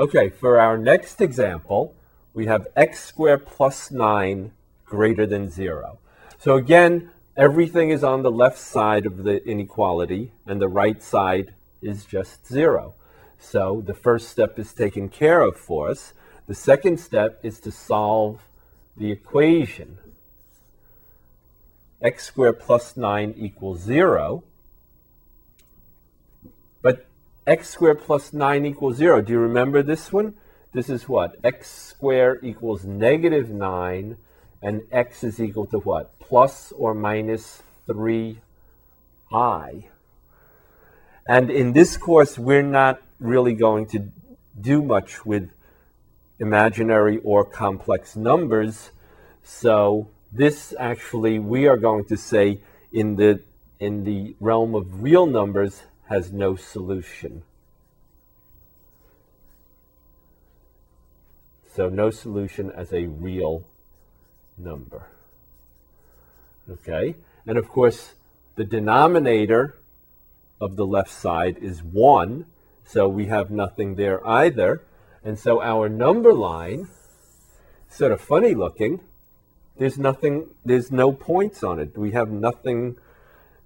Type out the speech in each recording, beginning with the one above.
Okay, for our next example, we have x squared plus 9 greater than 0. So again, everything is on the left side of the inequality, and the right side is just 0. So the first step is taken care of for us. The second step is to solve the equation. x squared plus 9 equals 0. X squared plus 9 equals 0. Do you remember this one? This is what? x squared equals negative 9, and x is equal to what? Plus or minus 3i. And in this course, we're not really going to do much with imaginary or complex numbers. So this actually, we are going to say in the, in the realm of real numbers has no solution. So no solution as a real number. Okay, and of course the denominator of the left side is 1, so we have nothing there either. And so our number line, sort of funny looking, there's nothing, there's no points on it. We have nothing,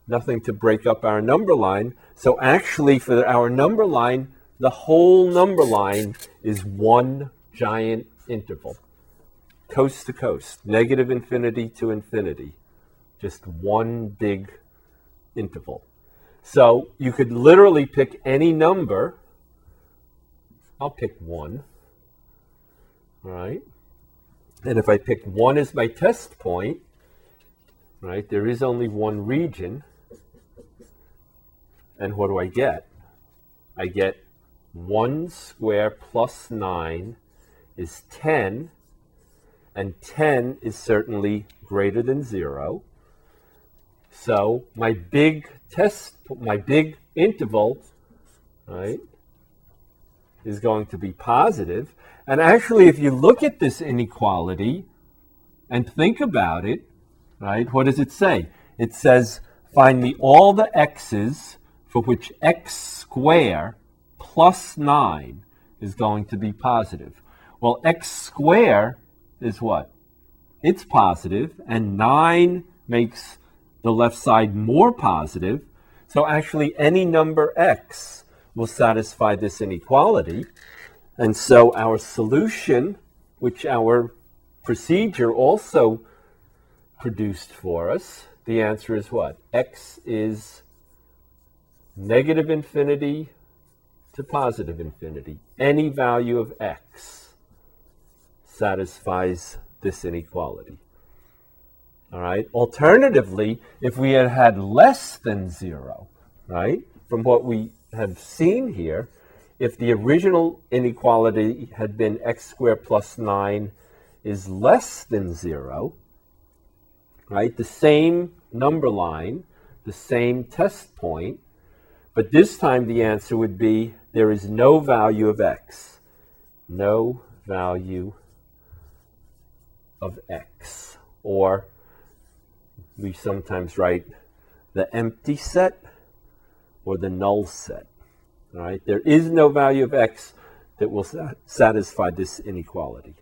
nothing to break up our number line. So actually for our number line, the whole number line is one giant interval, coast to coast, negative infinity to infinity, just one big interval. So you could literally pick any number. I'll pick one. All right. And if I pick one as my test point, right, there is only one region. And what do I get? I get 1 square plus 9 is 10, and 10 is certainly greater than 0. So my big test, my big interval, right, is going to be positive. And actually, if you look at this inequality and think about it, right, what does it say? It says, find me all the x's for which x squared plus 9 is going to be positive. Well, x squared is what? It's positive, and 9 makes the left side more positive. So actually, any number x will satisfy this inequality. And so our solution, which our procedure also produced for us, the answer is what? x is negative infinity to positive infinity. Any value of x satisfies this inequality. All right. Alternatively, if we had had less than zero, right, from what we have seen here, if the original inequality had been x squared plus 9 is less than zero, right, the same number line, the same test point, but this time the answer would be there is no value of x. No value of x. Or we sometimes write the empty set or the null set. All right? There is no value of x that will satisfy this inequality.